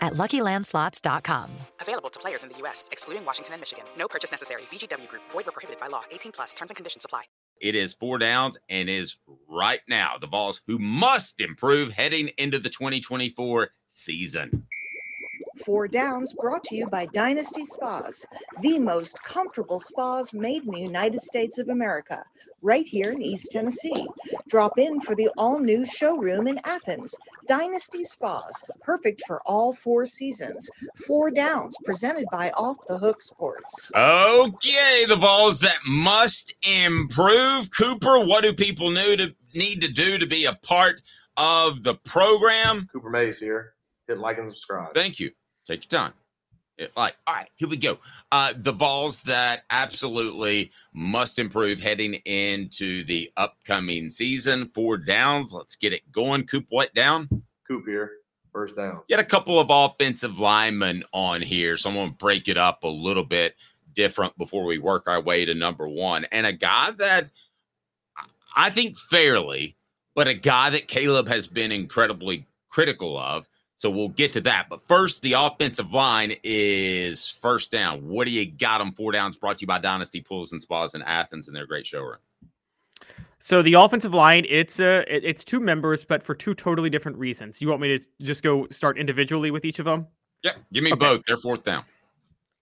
at luckylandslots.com. Available to players in the U.S., excluding Washington and Michigan. No purchase necessary. VGW Group, void were prohibited by law. 18 plus terms and conditions apply. It is four downs and is right now the Vols who must improve heading into the 2024 season. Four Downs brought to you by Dynasty Spas, the most comfortable spas made in the United States of America, right here in East Tennessee. Drop in for the all new showroom in Athens. Dynasty Spas, perfect for all four seasons. Four Downs, presented by Off the Hook Sports. Okay, the Vols that must improve. Cooper, what do people need to, need to do to be a part of the program? Cooper Mays here. Hit like and subscribe. Thank you. Take your time. Like, all right, here we go. Uh, the Vols that absolutely must improve heading into the upcoming season. Four downs. Let's get it going. Coop, what down? Coop here. First down. Get a couple of offensive linemen on here, so I'm going to break it up a little bit different before we work our way to number one. And a guy that I think fairly, but a guy that Caleb has been incredibly critical of so we'll get to that. But first, the offensive line is first down. What do you got them? four downs? Brought to you by Dynasty Pools and Spas in Athens and their great showroom. So the offensive line, it's uh, a it's two members, but for two totally different reasons. You want me to just go start individually with each of them? Yeah, give me okay. both. They're fourth down.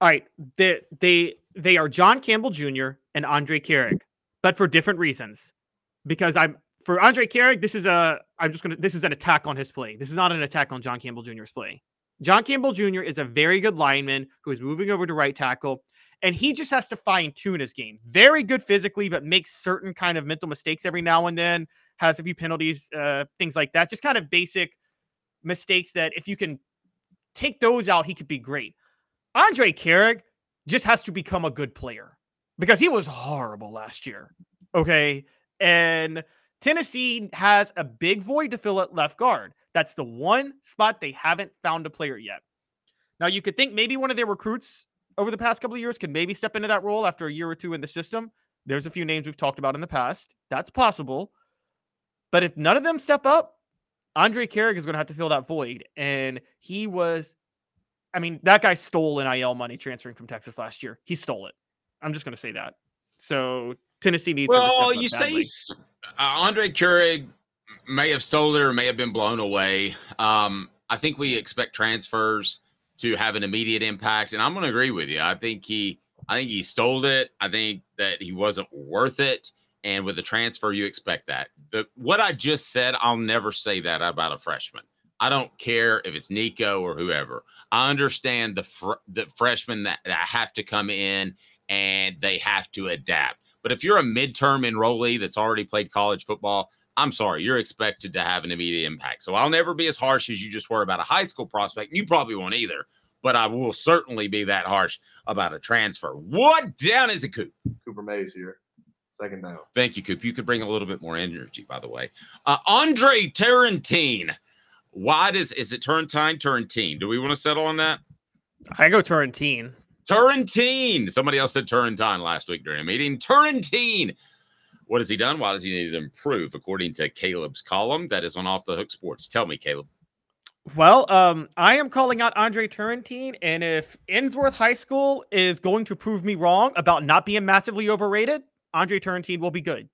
All right, they they they are John Campbell Jr. and Andrej Karic, but for different reasons. Because I'm for Andrej Karic, this is a I'm just gonna this is an attack on his play. This is not an attack on John Campbell Jr.'s play. John Campbell Jr. is a very good lineman who is moving over to right tackle, and he just has to fine tune his game. Very good physically, but makes certain kind of mental mistakes every now and then. Has a few penalties, uh, things like that. Just kind of basic mistakes that if you can take those out, he could be great. Andrej Karic just has to become a good player because he was horrible last year. Okay. And Tennessee has a big void to fill at left guard. That's the one spot they haven't found a player yet. Now, you could think maybe one of their recruits over the past couple of years can maybe step into that role after a year or two in the system. There's a few names we've talked about in the past. That's possible. But if none of them step up, Andrej Karic is going to have to fill that void. And he was, I mean, that guy stole NIL money transferring from Texas last year. He stole it. I'm just going to say that. So Tennessee needs. Well, you say uh, Andrej Karic may have stolen it or may have been blown away. Um, I think we expect transfers to have an immediate impact, and I'm going to agree with you. I think he, I think he stole it. I think that he wasn't worth it. And with the transfer, you expect that. The what I just said, I'll never say that about a freshman. I don't care if it's Nico or whoever. I understand the fr- the freshmen that, that have to come in and they have to adapt. But if you're a midterm enrollee that's already played college football, I'm sorry, you're expected to have an immediate impact. So I'll never be as harsh as you just were about a high school prospect. You probably won't either, but I will certainly be that harsh about a transfer. What down is it, Coop? Cooper Mays here. Second down. Thank you, Coop. You could bring a little bit more energy, by the way. Uh, Andre Turrentine. Why does is it Turrentine? Turrentine. Do we want to settle on that? I go Turrentine. Turrentine. Somebody else said Turrentine last week during a meeting. Turrentine. What has he done? Why does he need to improve? According to Caleb's column that is on Off the Hook Sports. Tell me, Caleb. Well, um, I am calling out Andre Turrentine, and if Ensworth High School is going to prove me wrong about not being massively overrated, Andre Turrentine will be good.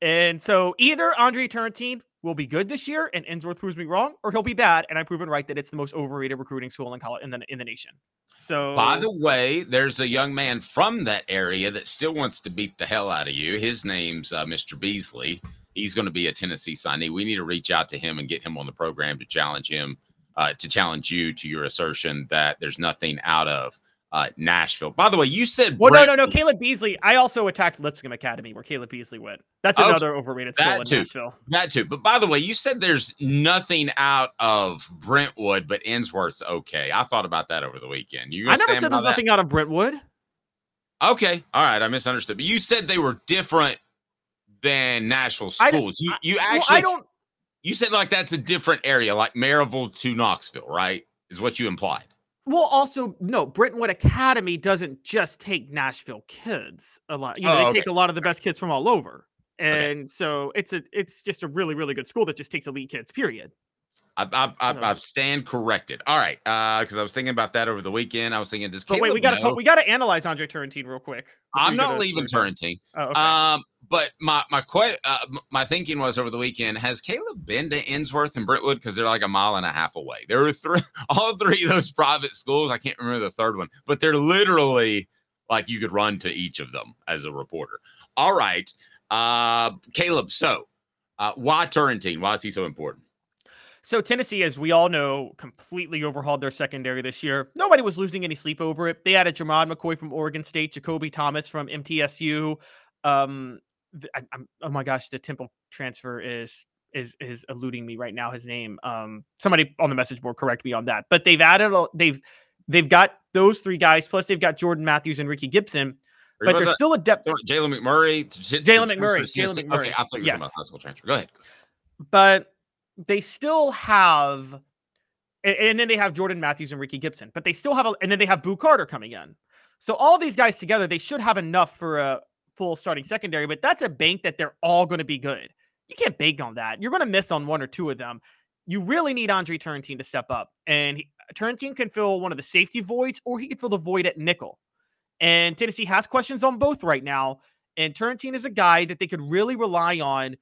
And so either Andre Turrentine will be good this year and Ensworth proves me wrong, or he'll be bad and I'm proven right that it's the most overrated recruiting school in college in the in the nation. So by the way, there's a young man from that area that still wants to beat the hell out of you. His name's uh, Mr. Beasley. He's going to be a Tennessee signee. We need to reach out to him and get him on the program to challenge him, uh, to challenge you to your assertion that there's nothing out of uh, Nashville. By the way, you said well, Brent- no, no, no. Caleb Beasley. I also attacked Lipscomb Academy, where Caleb Beasley went. That's another overrated school that in too. Nashville. That too. But by the way, you said there's nothing out of Brentwood, but Ensworth's okay. I thought about that over the weekend. You I never said there's that? nothing out of Brentwood. Okay, all right. I misunderstood. But you said they were different than Nashville schools. You you actually well, I don't. You said like that's a different area, like Maryville to Knoxville, right? Is what you implied. Well, also no, Brentwood Academy doesn't just take Nashville kids a lot. You know, Oh, they okay. take a lot of the best kids from all over. Okay. And so it's a it's just a really, really good school that just takes elite kids, period. I, I, I, I stand corrected. All right, because I was thinking about that over the weekend. I was thinking, does But Caleb wait, we gotta we gotta analyze Andre Turrentine real quick. I'm not leaving Turrentine. Oh, okay. Um, but my my que- uh, my thinking was over the weekend: Has Caleb been to Ensworth and Brentwood because they're like a mile and a half away? There were three, all three of those private schools. I can't remember the third one, but they're literally like you could run to each of them as a reporter. All right, uh, Caleb. So, uh, why Turrentine? Why is he so important? So Tennessee, as we all know, completely overhauled their secondary this year. Nobody was losing any sleep over it. They added Jermod McCoy from Oregon State, Jakobe Thomas from MTSU. Um, I, oh my gosh, the Temple transfer is is is eluding me right now. His name. Um, somebody on the message board correct me on that. But they've added. a- They've they've got those three guys. Plus they've got Jordan Matthews and Ricky Gibson. But to- still a depth. Jalen McMurray. Jalen McMurray, Jalen? McMurray, Okay, I thought you were talking yes. about high school transfer. Go ahead. but they still have and, then they have Jordan Matthews and Ricky Gibson, but they still have a, and then they have Boo Carter coming in. So all these guys together, they should have enough for a full starting secondary, but that's a bank that they're all going to be good. You can't bank on that. You're going to miss on one or two of them. You really need Andre Turrentine to step up, and he, Turrentine can fill one of the safety voids, or he could fill the void at nickel. And Tennessee has questions on both right now. And Turrentine is a guy that they could really rely on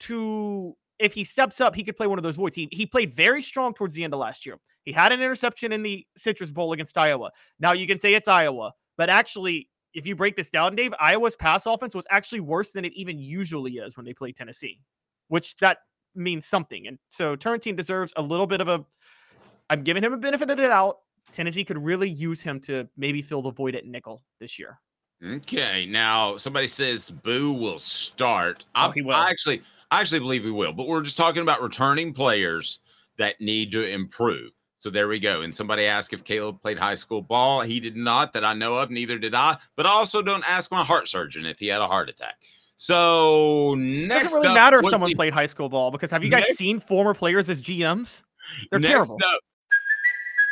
to if he steps up, he could play one of those voids. He he played very strong towards the end of last year. He had an interception in the Citrus Bowl against Iowa. Now you can say it's Iowa, but actually, if you break this down, Dave, Iowa's pass offense was actually worse than it even usually is when they play Tennessee, which that means something. And so Turrentine deserves a little bit of a. I'm giving him a benefit of the doubt. Tennessee could really use him to maybe fill the void at nickel this year. Okay, now somebody says Boo will start. I, Oh, he will. I actually, I actually believe we will. But we're just talking about returning players that need to improve. So there we go. And somebody asked if Caleb played high school ball. He did not, that I know of. Neither did I. But also, don't ask my heart surgeon if he had a heart attack. So It next, doesn't really up matter if someone be- played high school ball because have you guys Next- seen former players as GMs? They're terrible. up,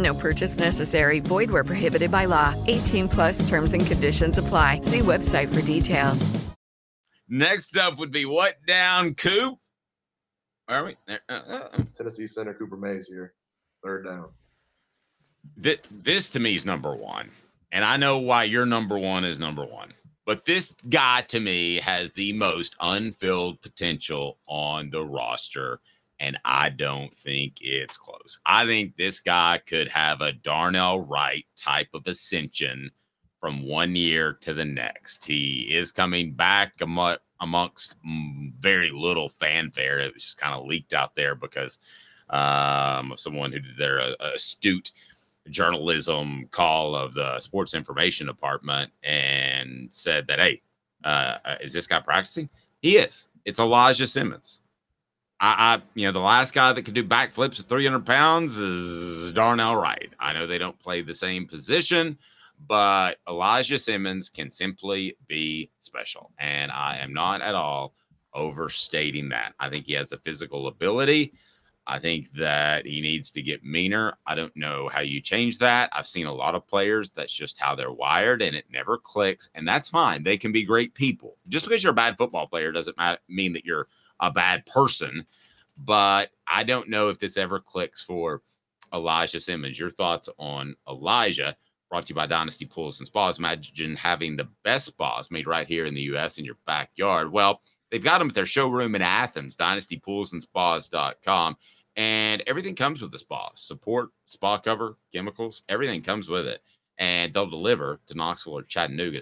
No purchase necessary. Void where prohibited by law. 18 plus terms and conditions apply. See website for details. Next up would be what down, Coop? Are we? Uh, uh, uh. Tennessee center Cooper Mays here. Third down. This, this to me is number one. And I know why your number one is number one. But this guy to me has the most unfilled potential on the roster. And I don't think it's close. I think this guy could have a Darnell Wright type of ascension from one year to the next. He is coming back amo- amongst mm, very little fanfare. It was just kind of leaked out there because um, of someone who did their uh, astute journalism call of the sports information department and said that, hey, uh, uh is this guy practicing? He is. It's Elijah Simmons. I, I, you know, the last guy that could do backflips at 300 pounds is Darnell Wright. I know they don't play the same position, but Elijah Simmons can simply be special. And I am not at all overstating that. I think he has the physical ability. I think that he needs to get meaner. I don't know how you change that. I've seen a lot of players that's just how they're wired and it never clicks. And that's fine. They can be great people. Just because you're a bad football player doesn't mean that you're a bad person. But I don't know if this ever clicks for Elijah Simmons. Your thoughts on Elijah? brought to you by Dynasty Pools and Spas. Imagine having the best spas made right here in the U.S. in your backyard. Well, they've got them at their showroom in Athens, dynastypoolsandspas.com. And everything comes with the spa support, spa cover, chemicals, everything comes with it. And they'll deliver to Knoxville or Chattanooga.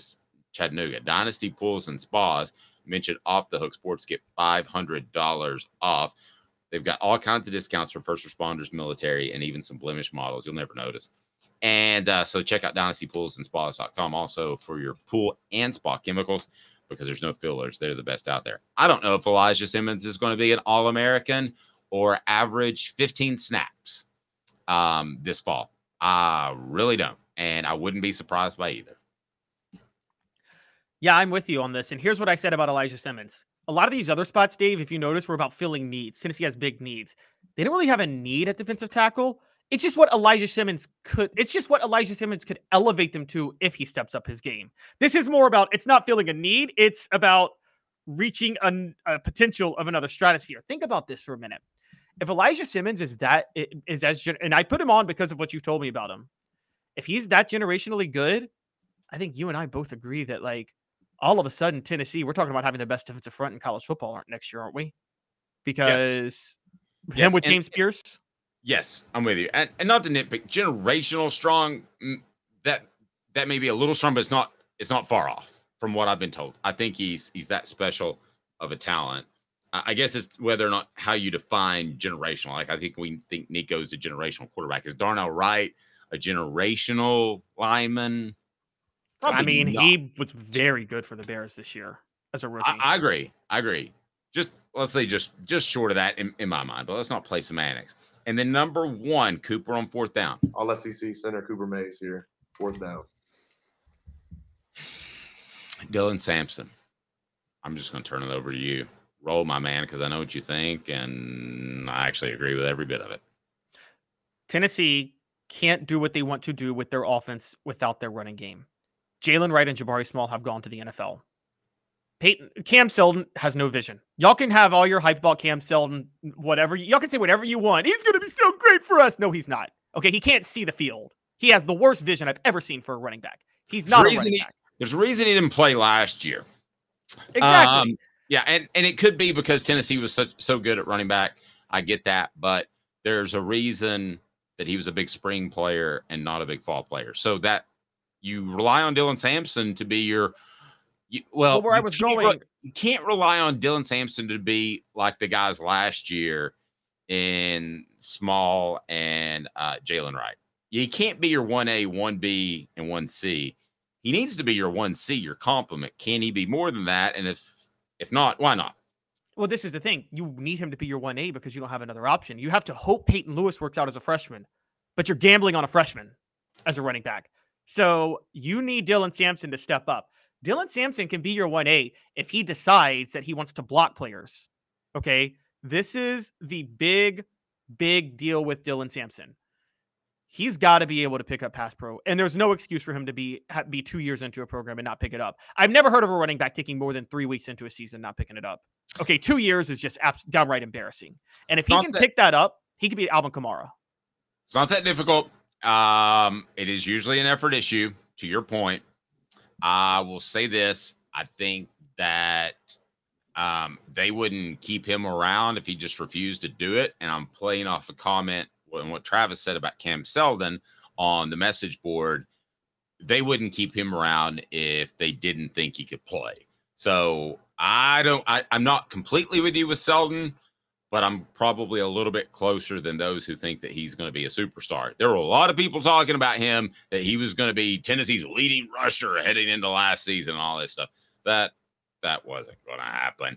Chattanooga. Dynasty Pools and Spas. Mention off the hook sports get $500 off. They've got all kinds of discounts for first responders, military, and even some blemish models. You'll never notice. And uh, so check out dynastypoolsandspas.com also for your pool and spa chemicals because there's no fillers. They're the best out there. I don't know if Elijah Simmons is going to be an All American or average 15 snaps um, this fall. I really don't. And I wouldn't be surprised by either. Yeah, I'm with you on this. And here's what I said about Elijah Simmons. A lot of these other spots, Dave, if you notice, were about filling needs. Tennessee has big needs. They don't really have a need at defensive tackle it's just what Elijah Simmons could it's just what Elijah Simmons could elevate them to if he steps up his game. This is more about it's not filling a need, it's about reaching a, a potential of another stratosphere. Think about this for a minute. If Elijah Simmons is that is as and I put him on because of what you told me about him. If he's that generationally good, I think you and I both agree that like all of a sudden Tennessee, we're talking about having the best defensive front in college football next year, aren't we? Because yes. him yes. with James and, Pearce Yes, I'm with you. And, and not to nitpick, generational strong. Mm, that that may be a little strong, but it's not. It's not far off from what I've been told. I think he's he's that special of a talent. I guess it's whether or not how you define generational. Like I think we think Nico's a generational quarterback. Is Darnell Wright a generational lineman? Probably I mean, not. he was very good for the Bears this year as a rookie. I, I agree. I agree. Just let's say just just short of that in, in my mind, but let's not play semantics. And then number one, Cooper on fourth down. All SEC center Cooper Mays here, fourth down. Dylan Sampson. I'm just going to turn it over to you. Roll, my man, because I know what you think, and I actually agree with every bit of it. Tennessee can't do what they want to do with their offense without their running game. Jaylen Wright and Jabari Small have gone to the NFL. Peyton Cam Seldon has no vision. Y'all can have all your hype about Cam Seldon, whatever. Y'all can say whatever you want. He's going to be so great for us. No, he's not. Okay, he can't see the field. He has the worst vision I've ever seen for a running back. He's not a running he, back. There's a reason he didn't play last year. Exactly. Um, yeah, and and it could be because Tennessee was such so good at running back. I get that, but there's a reason that he was a big spring player and not a big fall player. So that you rely on Dylan Sampson to be your you, well, where I was going, you can't rely on Dylan Sampson to be like the guys last year in Small and uh, Jaylen Wright. You can't be your one A, one B, and one C. He needs to be your one C, your complement. Can he be more than that? And if if not, why not? Well, this is the thing. You need him to be your 1A because you don't have another option. You have to hope Peyton Lewis works out as a freshman, but you're gambling on a freshman as a running back. So you need Dylan Sampson to step up. Dylan Sampson can be your 1A if he decides that he wants to block players. Okay. This is the big, big deal with Dylan Sampson. He's got to be able to pick up pass pro, and there's no excuse for him to be be two years into a program and not pick it up. I've never heard of a running back taking more than three weeks into a season not picking it up. Okay, two years is just abs- downright embarrassing. And if he Not can that- pick that up, he could be Alvin Kamara. It's not that difficult. Um, it is usually an effort issue. To your point, I will say this: I think that um, they wouldn't keep him around if he just refused to do it. And I'm playing off a comment when what Travis said about Cam Seldon on the message board. They wouldn't keep him around if they didn't think he could play. So I don't. I, I'm not completely with you with Seldon but I'm probably a little bit closer than those who think that he's going to be a superstar. There were a lot of people talking about him that he was going to be Tennessee's leading rusher heading into last season and all this stuff. That that wasn't going to happen.